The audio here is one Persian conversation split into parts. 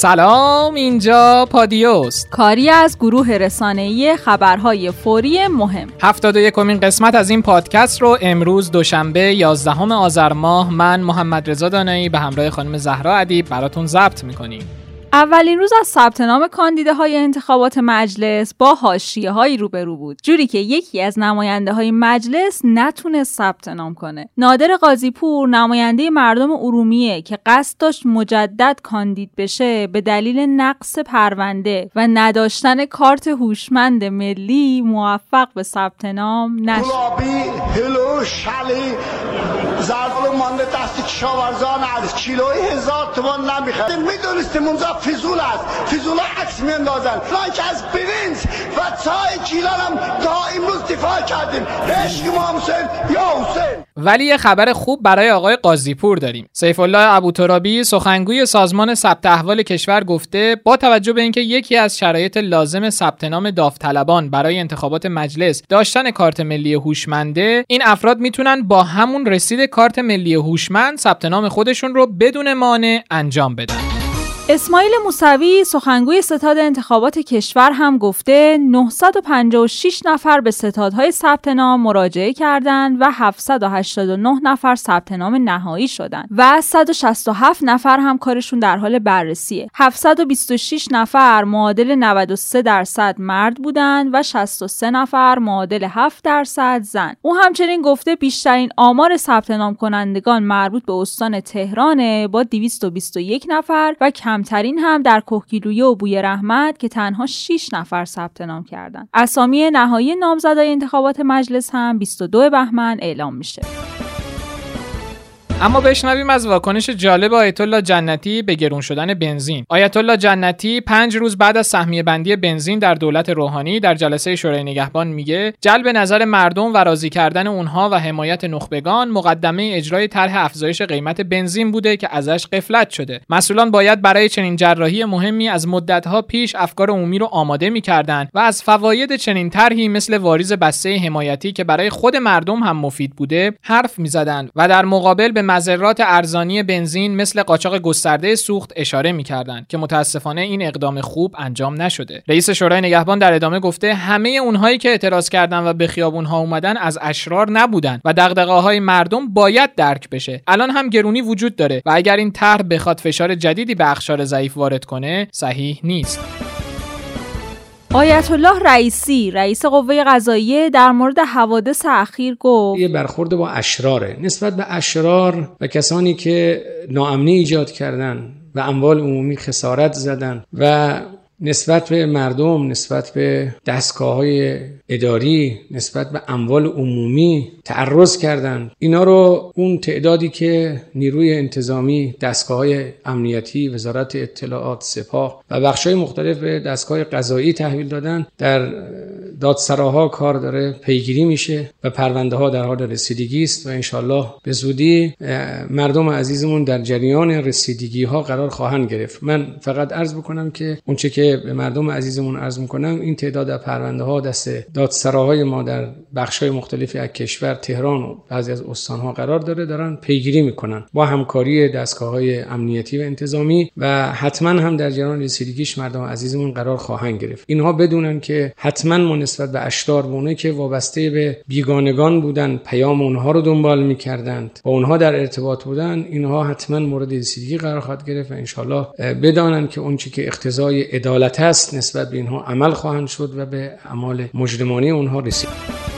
سلام اینجا پادیوست کاری از گروه رسانه‌ای خبرهای فوری مهم. 71 کمین قسمت از این پادکست رو امروز دوشنبه 11 آذر ماه من محمد رضا دانایی به همراه خانم زهرا ادیب براتون ضبط می‌کنیم. اولین روز از ثبت نام کاندیده های انتخابات مجلس با حاشیه هایی روبرو بود. جوری که یکی از نماینده های مجلس نتونست ثبت نام کنه. نادر قاضیپور نماینده مردم ارومیه که قصد داشت مجدد کاندید بشه به دلیل نقص پرونده و نداشتن کارت هوشمند ملی موفق به ثبت نام نشد. مانده دست کشاورزان از کیلوی هزار تومان نمی‌خواد می‌دونستیم اونجا فیزول است. فیزول عکس میندازن که از برنج و چای گیلان هم تا امروز دفاع کردیم. عشق ما حسین. یا حسین. ولی یه خبر خوب برای آقای قاضیپور داریم. سیف الله ابوترابی سخنگوی سازمان ثبت احوال کشور گفته با توجه به اینکه یکی از شرایط لازم ثبت نام داوطلبان برای انتخابات مجلس داشتن کارت ملی هوشمنده این افراد می‌تونن با همون رسید کارت ملی هوشمند ثبت نام خودشون رو بدون مانع انجام بدن. اسماعیل موسوی سخنگوی ستاد انتخابات کشور هم گفته 956 نفر به ستادهای ثبت نام مراجعه کردند و 789 نفر ثبت نام نهایی شدند و 167 نفر هم کارشون در حال بررسیه. 726 نفر معادل 93 درصد مرد بودند و 63 نفر معادل 7 درصد زن. او همچنین گفته بیشترین آمار ثبت نام کنندگان مربوط به استان تهرانه با 221 نفر و کم کمترین هم در کوهگیلویه و بوی رحمت که تنها 6 نفر ثبت نام کردند. اسامی نهایی نامزدای انتخابات مجلس هم 22 بهمن اعلام میشه. اما بشنویم از واکنش جالب آیت الله جنتی به گرون شدن بنزین. آیت الله جنتی پنج روز بعد از سهمیه بندی بنزین در دولت روحانی در جلسه شورای نگهبان میگه جلب نظر مردم و راضی کردن اونها و حمایت نخبگان مقدمه اجرای طرح افزایش قیمت بنزین بوده که ازش قفلت شده. مسئولان باید برای چنین جراحی مهمی از مدتها پیش افکار عمومی رو آماده می‌کردند و از فواید چنین طرحی مثل واریز بسته حمایتی که برای خود مردم هم مفید بوده حرف می‌زدند و در مقابل به مذرات ارزانی بنزین مثل قاچاق گسترده سوخت اشاره می‌کردند که متاسفانه این اقدام خوب انجام نشده. رئیس شورای نگهبان در ادامه گفته همه اونهایی که اعتراض کردن و به خیابون ها اومدن از اشرار نبودن و دغدغه های مردم باید درک بشه. الان هم گرونی وجود داره و اگر این طرح بخواد فشار جدیدی به اخشار ضعیف وارد کنه صحیح نیست. آیت الله رئیسی رئیس قوه قضاییه در مورد حوادث اخیر گفت. یه برخورد با اشراره. نسبت به اشرار و کسانی که ناامنی ایجاد کردن و اموال عمومی خسارت زدن و نسبت به مردم نسبت به دستگاه های اداری نسبت به اموال عمومی تعرض کردند. اینا رو اون تعدادی که نیروی انتظامی دستگاه های امنیتی وزارت اطلاعات سپاه و بخش های مختلف به دستگاه قضایی تحویل دادن در دادسراها کار داره پیگیری میشه و پرونده ها در حال رسیدگی است و انشالله به زودی مردم عزیزمون در جریان رسیدگی ها قرار خواهند گرفت. من فقط عرض بکنم که اونچه که به مردم عزیزمون عرض می‌کنم این تعداد پرونده ها دست دادسراهای ما در بخش های مختلفی از کشور تهران و بعضی از استان ها قرار داره دارن پیگیری می‌کنن با همکاری دستگاه های امنیتی و انتظامی و حتما هم در جریان رسیدگیش مردم عزیزمون قرار خواهند گرفت. اینها بدونن که حتما ما نسبت به اشتار بونه که وابسته به بیگانگان بودن پیام اونها رو دنبال می‌کردند با اونها در ارتباط بودن اینها حتما مورد رسیدگی قرار خواهد گرفت و انشالله بدانند که اونچه که اقتضای است نسبت به اینها عمل خواهند شد و به اعمال مجرمانه اونها رسید.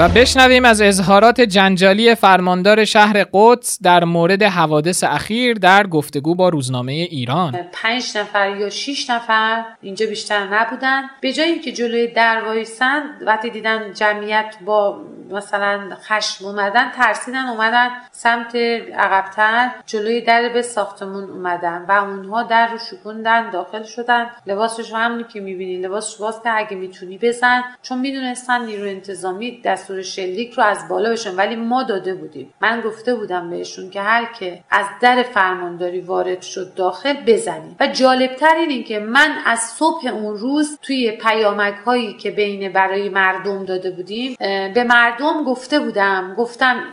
و بشنویم از اظهارات جنجالی فرماندار شهر قدس در مورد حوادث اخیر در گفتگو با روزنامه ایران. پنج نفر یا شیش نفر اینجا بیشتر نبودن. به جایی که جلوی در وایسن وقتی دیدن جمعیت با مثلا خشم اومدن ترسیدن اومدن سمت عقبتر جلوی در به ساختمون اومدن و اونها در رو شکوندن داخل شدن. لباسش همونی که می‌بینی لباس باز که اگه می‌تونی بزن. چون می‌دونستن نیرو انتظامی دست دستور شلیک رو از بالا بشن ولی ما داده بودیم. من گفته بودم بهشون که هر که از در فرمانداری وارد شد داخل بزنیم. و جالبتر این که من از صبح اون روز توی پیامک هایی که بین برای مردم داده بودیم به مردم گفته بودم گفتم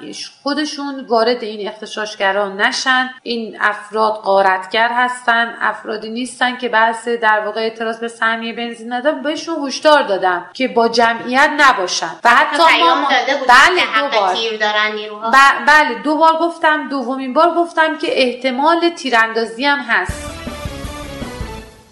خودشون وارد این اختشاشگران نشن. این افراد قارتگر هستن افرادی نیستن که بحث در واقع اعتراض به سهمیه بنزین ندارن. بهشون هشدار دادم که با جمعیت نباشن. و حتی ما داده بله دو بار تیر دارن نیروها بله دو بار گفتم دومین بار گفتم که احتمال تیراندازی هم هست.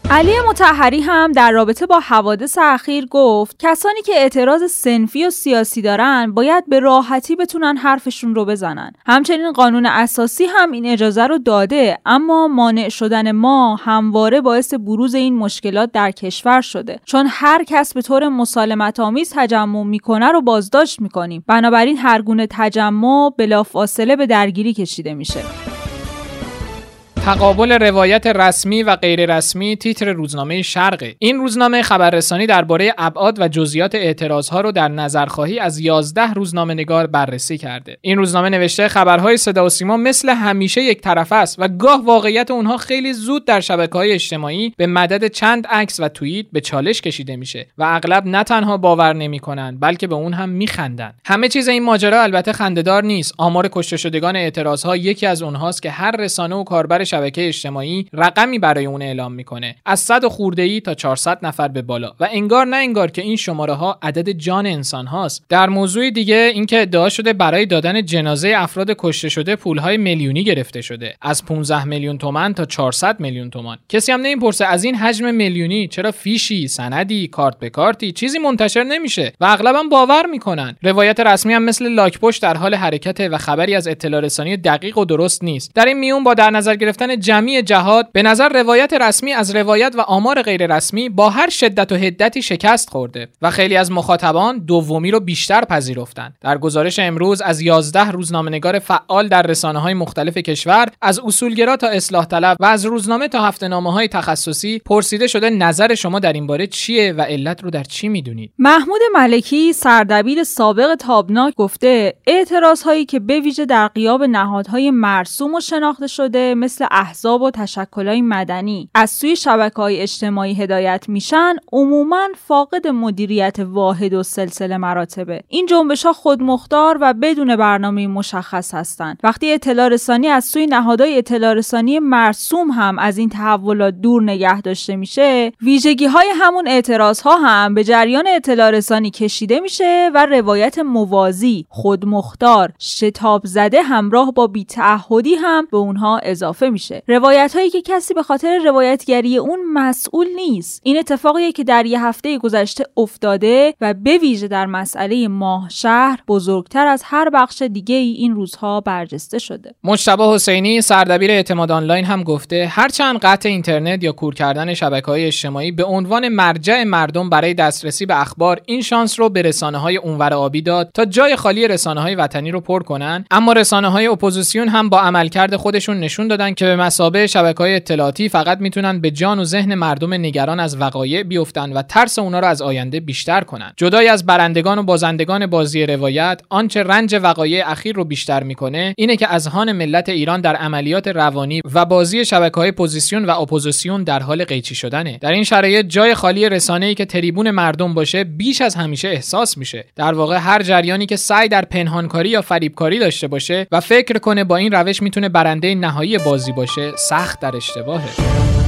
علی متحری هم در رابطه با حوادث اخیر گفت کسانی که اعتراض سنفی و سیاسی دارن باید به راحتی بتونن حرفشون رو بزنن. همچنین قانون اساسی هم این اجازه رو داده اما مانع شدن ما همواره باعث بروز این مشکلات در کشور شده. چون هر کس به طور مسالمت آمیز تجمع می‌کنه رو بازداشت می‌کنیم. بنابراین هر گونه تجمع بلافاصله به درگیری کشیده میشه. تقابل روایت رسمی و غیر رسمی تیتر روزنامه شرقه این روزنامه خبررسانی درباره ابعاد و جزئیات اعتراضها رو در نظرخواهی از 11 روزنامه نگار بررسی کرده. این روزنامه نوشته خبرهای صدا و سیما مثل همیشه یک طرف است و گاه واقعیت اونها خیلی زود در شبکه های اجتماعی به مدد چند عکس و توییت به چالش کشیده میشه و اغلب نه تنها باور نمی‌کنن بلکه به اون هم میخندن. همه چیز این ماجرا البته خندهدار نیست. آمار کشته شدگان اعتراضها یکی از اونهاست که هر رسانه و کاربر شبکه اجتماعی رقمی برای اون اعلام می‌کنه. از 100 خورده ای تا 400 نفر به بالا. و انگار نه انگار که این شماره ها عدد جان انسان هاست. در موضوع دیگه اینکه ادعا شده برای دادن جنازه افراد کشته شده پولهای میلیونی گرفته شده. از 15 میلیون تومن تا 400 میلیون تومان. کسی هم نمی‌پرسه از این حجم میلیونی چرا فیشی سندی کارت به کارتی؟ چیزی منتشر نمیشه. و اغلبا باور می‌کنن. روایت رسمی هم مثل لاک پشت در حال حرکت و خبری از اطلاع رسانی دقیق و درست نیست. در این میون با در نظر گرفتن جمعی جهاد به نظر روایت رسمی از روایت و آمار غیر رسمی با هر شدت و حدتی شکست خورده و خیلی از مخاطبان دومی رو بیشتر پذیرفتند در گزارش امروز از 11 روزنامه‌نگار فعال در رسانه های مختلف کشور از اصولگرا تا اصلاح طلب و از روزنامه تا هفته‌نامه های تخصصی پرسیده شده نظر شما در این باره چیه و علت رو در چی می‌دونید؟ محمود ملکی سردبیر سابق تابناک گفته اعتراض هایی که به ویژه در قیاب نهادهای مرسوم و شناخته شده مثل احزاب و تشکلهای مدنی. از سوی شبکه های اجتماعی هدایت میشن عموما فاقد مدیریت واحد و سلسله مراتبه. این جنبش ها خودمختار و بدون برنامه مشخص هستند. وقتی اطلاع رسانی از سوی نهادهای اطلاع رسانی مرسوم هم از این تحولات دور نگه داشته میشه ویژگی های همون اعتراض ها هم به جریان اطلاع رسانی کشیده میشه و روایت موازی خودمختار شتاب زده همراه با بی‌تعهدی هم به اونها اضافه میشه. روایت هایی که کسی به خاطر روایتگری اون مسئول نیست. این اتفاقیه که در یه هفته گذشته افتاده و به ویژه در مسئله ماهشهر بزرگتر از هر بخش دیگه ای این روزها برجسته شده. مجتبی حسینی سردبیر اعتماد آنلاین هم گفته هرچند قطع اینترنت یا کور کردن شبکه های اجتماعی به عنوان مرجع مردم برای دسترسی به اخبار این شانس رو به رسانه های اونور آبی داد تا جای خالی رسانه های وطنی رو پر کنن اما رسانه های اپوزیسیون هم با عملکرد خودشون نشون دادن که مثابه شبکه های اطلاعاتی فقط می‌تونن به جان و ذهن مردم نگران از وقایع بیفتن و ترس اونا رو از آینده بیشتر کنن. جدای از برندگان و بازندگان بازی روایت آنچه رنج وقایع اخیر رو بیشتر می‌کنه اینه که اذهان ملت ایران در عملیات روانی و بازی شبکه های پوزیسیون و اپوزیسیون در حال قیچی شدنه. در این شرایط جای خالی رسانه‌ای که تریبون مردم باشه بیش از همیشه احساس میشه. در واقع هر جریانی که سعی در پنهانکاری یا فریبکاری داشته باشه و فکر کنه با این روش می‌تونه برنده نهایی بازی باشه سخت در اشتباهه.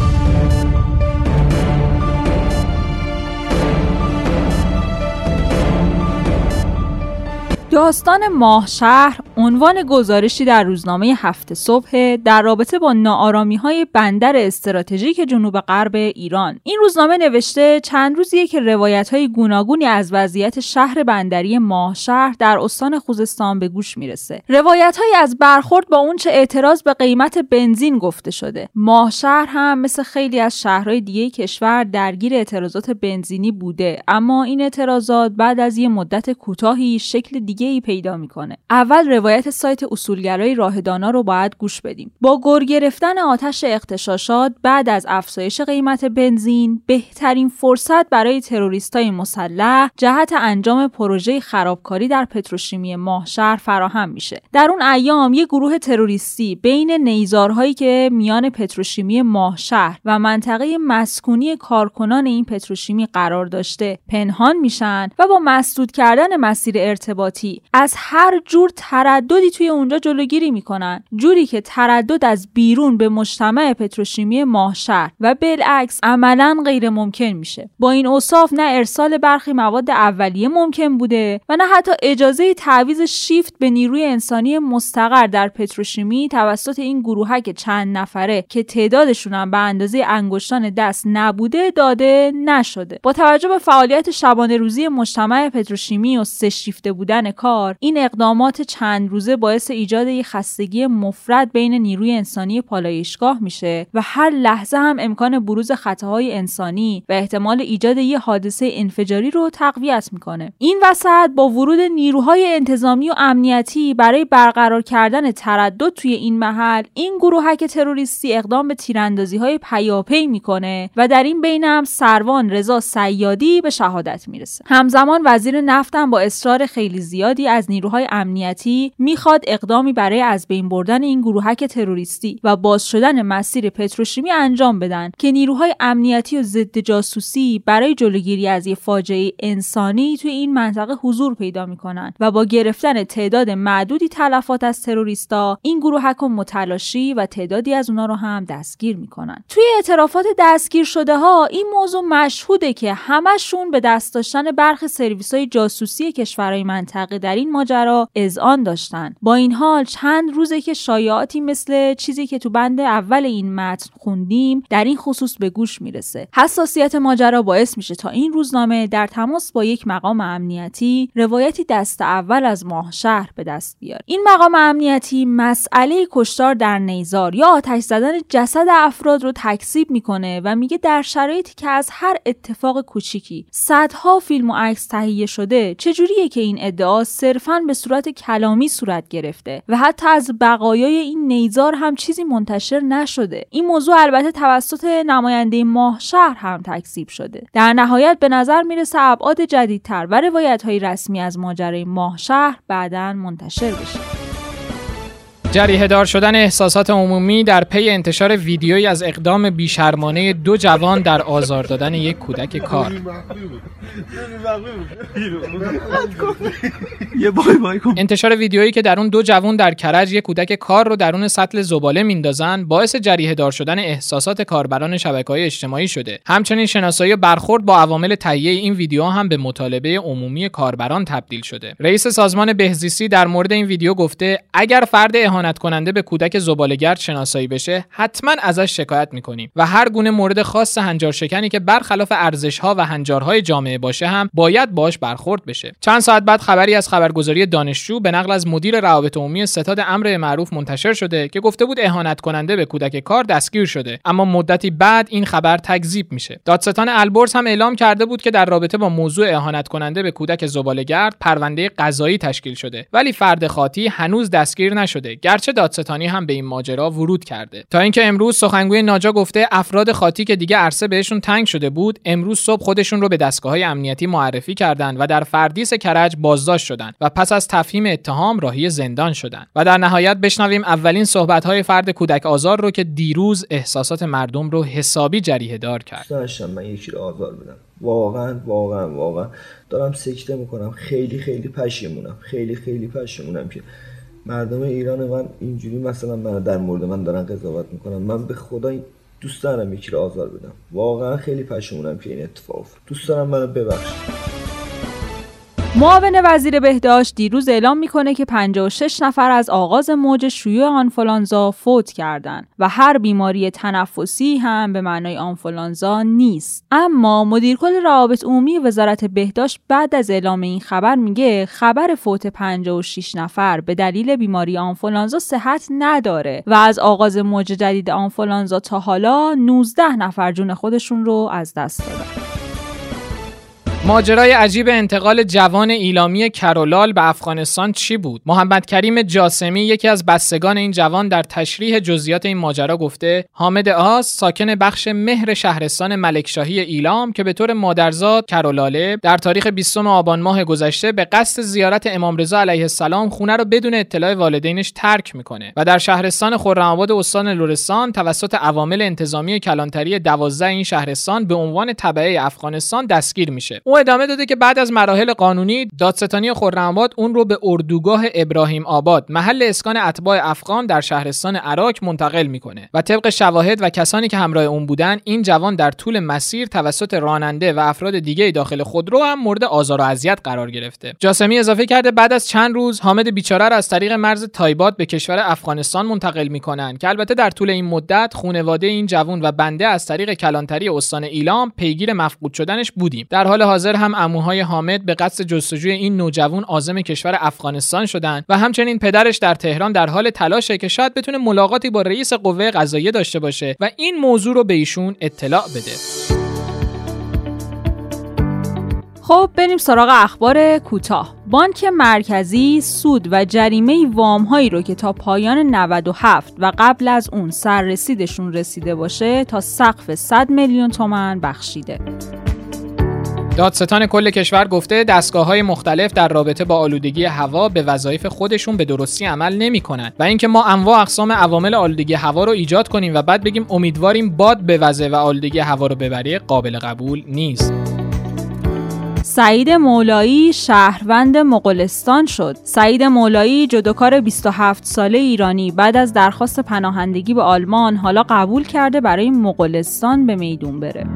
داستان ماه شهر عنوان گزارشی در روزنامه هفته صبح در رابطه با نارامی های بندر استراتژیک جنوب غرب ایران. این روزنامه نوشته چند روزیه که روایت های گوناگونی از وضعیت شهر بندری ماه شهر در استان خوزستان به گوش می‌رسه. روایت های از برخورد با اونچه اعتراض به قیمت بنزین گفته شده. ماه شهر هم مثل خیلی از شهرهای دیگه کشور درگیر اعتراضات بنزینی بوده اما این اعتراضات بعد از یه مدت کوتاهی شکل دیگه دیگه ای پیدا می‌کنه. اول روایت سایت اصولگرای راهدانا رو باید گوش بدیم. با گر گرفتن آتش اختشاشات بعد از افزایش قیمت بنزین بهترین فرصت برای تروریستای مسلح جهت انجام پروژه خرابکاری در پتروشیمی ماهشهر فراهم میشه. در اون ایام یه گروه تروریستی بین نیزارهایی که میان پتروشیمی ماهشهر و منطقه مسکونی کارکنان این پتروشیمی قرار داشته پنهان میشن و با مسدود کردن مسیر ارتباطی از هر جور ترددی توی اونجا جلوگیری می‌کنن. جوری که تردد از بیرون به مجتمع پتروشیمی ماهشهر و بالعکس عملا غیر ممکن میشه. با این اوصاف نه ارسال برخی مواد اولیه ممکن بوده و نه حتی اجازه تعویض شیفت به نیروی انسانی مستقر در پتروشیمی توسط این گروهک چند نفره که تعدادشون هم به اندازه انگشتان دست نبوده داده نشده. با توجه به فعالیت شبانه روزی مجتمع پتروشیمی و سه شیفته بودن کار این اقدامات چند روزه باعث ایجاد یک خستگی مفرد بین نیروی انسانی پالایشگاه میشه و هر لحظه هم امکان بروز خطاهای انسانی و احتمال ایجاد یک حادثه انفجاری رو تقویت می‌کنه. این وسط با ورود نیروهای انتظامی و امنیتی برای برقرار کردن تردد توی این محل این گروهک تروریستی اقدام به تیراندازی های پیاپی می‌کنه و در این بین هم سروان رضا سیادی به شهادت می‌رسه. همزمان وزیر نفتم با اصرار خیلی زیادی از نیروهای امنیتی می‌خواد اقدامی برای از بین بردن این گروهک تروریستی و باز شدن مسیر پتروشیمی انجام بدن که نیروهای امنیتی و ضد جاسوسی برای جلوگیری از یه فاجعه انسانی توی این منطقه حضور پیدا می‌کنن و با گرفتن تعداد معدودی تلفات از تروریستا این گروهک متلاشی و تعدادی از اونا رو هم دستگیر می‌کنن. توی اعترافات دستگیر شده ها این موضوع مشهوده که همشون به دست داشتن برخ سرویس های جاسوسی کشورهای منطقه در این ماجرا اذعان داشتن با این حال چند روزه که شایعاتی مثل چیزی که تو بند اول این متن خوندیم در این خصوص به گوش می‌رسه. حساسیت ماجرا باعث میشه تا این روزنامه در تماس با یک مقام امنیتی روایتی دست اول از ماه شهر به دست بیاره. این مقام امنیتی مسئله کشتار در نیزار یا آتش زدن جسد افراد رو تکذیب می‌کنه و میگه در شرایطی که از هر اتفاق کوچیکی صدها فیلم و عکس تهیه شده چجوریه که این ادعا صرفا به صورت کلامی صورت گرفته و حتی از بقایای این نیزار هم چیزی منتشر نشده. این موضوع البته توسط نماینده ماه شهر هم تکذیب شده. در نهایت به نظر می‌رسه ابعاد جدیدتر و روایت های رسمی از ماجرای ماه شهر بعدا منتشر بشه. جریه دار شدن احساسات عمومی در پی انتشار ویدیویی از اقدام بیشرمانه دو جوان در آزار دادن یک کودک کار. انتشار ویدیویی که در اون دو جوان در کرج یک کودک کار رو درون سطل زباله میندازن باعث جریه دار شدن احساسات کاربران شبکه های اجتماعی شده. همچنین شناسایی برخورد با عوامل تهیه این ویدیو هم به مطالبه عمومی کاربران تبدیل شده. رئیس سازمان بهزیستی در مورد این ویدیو گفته اگر فرد اهانت کننده به کودک زبالهگرد شناسایی بشه حتما ازش شکایت می‌کنیم. و هر گونه مورد خاص هنجار شکنی که برخلاف ارزش ها و هنجارهای جامعه باشه هم باید باش برخورد بشه. چند ساعت بعد خبری از خبرگزاری دانشجو به نقل از مدیر روابط عمومی ستاد امر معروف منتشر شده که گفته بود اهانت کننده به کودک کار دستگیر شده. اما مدتی بعد این خبر تکذیب میشه. دادستان البرز هم اعلام کرده بود که در رابطه با موضوع اهانت کننده به کودک زبالهگرد پرونده قضایی تشکیل شده. ولی فرد خاطی هنوز دستگیر نشده. گرچه دادستانی هم به این ماجرا ورود کرده. تا اینکه امروز سخنگوی ناجا گفته افراد خاطی که دیگه عرصه بهشون تنگ شده بود امروز صبح خودشون رو به دستگاه های امنیتی معرفی کردند و در فردیس کرج بازداشت شدند و پس از تفهیم اتهام راهی زندان شدند و در نهایت بشنویم اولین صحبت های فرد کودک آزار رو که دیروز احساسات مردم رو حسابی جریه دار کرد. داشتم من یکی رو آزار بدم. واقعا واقعا واقعا. دارم سکته می‌کنم. خیلی خیلی پشیمونم. خیلی خیلی پشیمونم که مردم ایران من اینجوری مثلا من در مورد من دارن قضاوت می‌کنن. من به خدا دوست دارم یکی رو آزار بدم. واقعا خیلی پشیمونم که این اتفاق دوست دارم منو ببخشید معاون وزیر بهداشت دیروز اعلام می‌کنه که 56 نفر از آغاز موج شیوع آنفولانزا فوت کردند و هر بیماری تنفسی هم به معنای آنفولانزا نیست. اما مدیرکل روابط عمومی وزارت بهداشت بعد از اعلام این خبر میگه خبر فوت 56 نفر به دلیل بیماری آنفولانزا صحت نداره و از آغاز موج جدید آنفولانزا تا حالا 19 نفر جون خودشون رو از دست دادن. ماجرای عجیب انتقال جوان ایلامی کرولال به افغانستان چی بود؟ محمد کریم جاسمی یکی از بستگان این جوان در تشریح جزئیات این ماجرا گفته حامد آس ساکن بخش مهر شهرستان ملکشاهی ایلام که به طور مادرزاد کرولاله در تاریخ 20 آبان ماه گذشته به قصد زیارت امام رضا علیه السلام خونه رو بدون اطلاع والدینش ترک می‌کنه و در شهرستان خرم‌آباد استان لرستان توسط عوامل انتظامی کلانتری 12 این شهرستان به عنوان تبعه افغانستان دستگیر میشه ادامه داده که بعد از مراحل قانونی دادستانی خرم‌آباد اون رو به اردوگاه ابراهیم آباد محل اسکان اتباع افغان در شهرستان عراق منتقل می‌کنه و طبق شواهد و کسانی که همراه اون بودن این جوان در طول مسیر توسط راننده و افراد دیگه داخل خودرو هم مورد آزار و اذیت قرار گرفته. جاسمی اضافه کرده بعد از چند روز حامد بیچاره را از طریق مرز تایباد به کشور افغانستان منتقل می‌کنن که البته در طول این مدت خانواده این جوان و بنده از طریق کلانتری استان ایلام پیگیر مفقود شدنش بودیم. در حال حاضر هم اموهای حامد به قصد جستجوی این نوجوان عازم کشور افغانستان شدند و همچنین پدرش در تهران در حال تلاشه که شاید بتونه ملاقاتی با رئیس قوه قضاییه داشته باشه و این موضوع رو به ایشون اطلاع بده. خب بریم سراغ اخبار کوتاه. بانک مرکزی سود و جریمه وام هایی رو که تا پایان 97 و قبل از اون سررسیدشون رسیده باشه تا سقف 100 میلیون تومن بخشیده. دادستان کل کشور گفته دستگاه های مختلف در رابطه با آلودگی هوا به وظایف خودشون به درستی عمل نمی کنند و اینکه ما انواع اقسام عوامل آلودگی هوا رو ایجاد کنیم و بعد بگیم امیدواریم باد بوزه و آلودگی هوا رو ببره قابل قبول نیست سعید مولایی شهروند مغولستان شد. سعید مولایی جدوکار 27 ساله ایرانی بعد از درخواست پناهندگی به آلمان حالا قبول کرده برای مغولستان به میدون بره.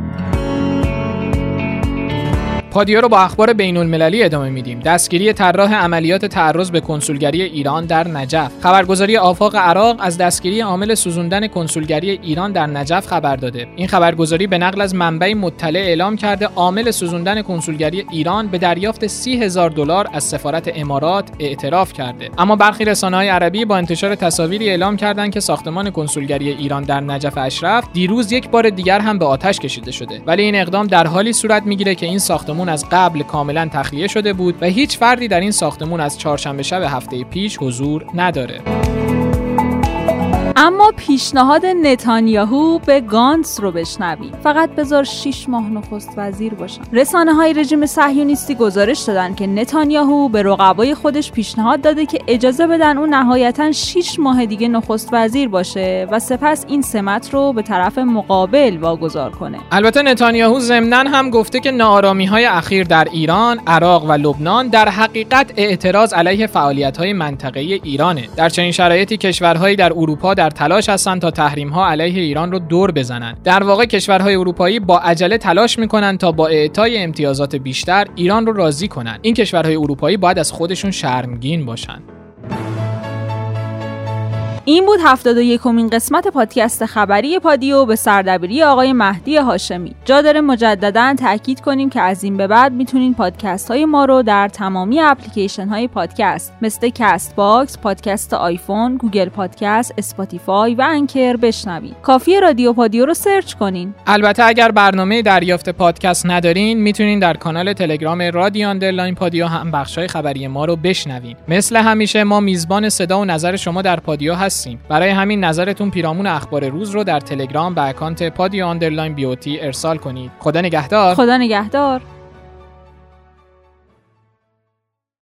پادیو رو با اخبار بین المللی ادامه میدیم. دستگیری طراح عملیات تعرض به کنسولگری ایران در نجف. خبرگزاری آفاق عراق از دستگیری عامل سوزوندن کنسولگری ایران در نجف خبر داده. این خبرگزاری به نقل از منبعی مطلع اعلام کرده عامل سوزوندن کنسولگری ایران به دریافت سی هزار دلار از سفارت امارات اعتراف کرده. اما برخی رسانه‌های عربی با انتشار تصاویری اعلام کردند که ساختمان کنسولگری ایران در نجف اشرف دیروز یک بار دیگر هم به آتش کشیده شده. ولی این اقدام در حالی صورت می‌گیره که این ساختمان از قبل کاملا تخلیه شده بود و هیچ فردی در این ساختمون از چهارشنبه شب هفته پیش حضور نداره. اما پیشنهاد نتانیاهو به گانس رو بشنویم. فقط بذار 6 ماه نخست وزیر باشن رسانه های رژیم صهیونیستی گزارش دادن که نتانیاهو به رقبای خودش پیشنهاد داده که اجازه بدن اون نهایتا 6 ماه دیگه نخست وزیر باشه و سپس این سمت رو به طرف مقابل واگذار کنه. البته نتانیاهو ضمنا هم گفته که نارامی های اخیر در ایران، عراق و لبنان در حقیقت اعتراض علیه فعالیت های منطقه ایرانه. در چنین شرایطی کشورهایی در اروپا در تلاش هستند تا تحریم ها علیه ایران رو دور بزنند. در واقع کشورهای اروپایی با عجله تلاش می‌کنند تا با اعطای امتیازات بیشتر ایران رو راضی کنند. این کشورهای اروپایی باید از خودشون شرمگین باشند. این بود 71 کمین قسمت پادکست خبری پادیو به سردبیری آقای مهدی هاشمی. جا داره مجددا تاکید کنیم که از این به بعد می‌تونین پادکست های ما رو در تمامی اپلیکیشن های پادکست مثل Castbox، پادکست آیفون، Google Podcast، Spotify و Anchor بشنوید. کافیه رادیو پادیو رو search کنین. البته اگر برنامه دریافت پادکست ندارین می‌تونین در کانال تلگرام رادیو underline پادیو هم بخشای خبری ما رو بشنوین. مثل همیشه ما میزبان صدا و نظر شما در پادیو برای همین نظرتون پیرامون اخبار روز رو در تلگرام به اکانت پادیو underline BOT ارسال کنید. خدا نگهدار. خدا نگهدار.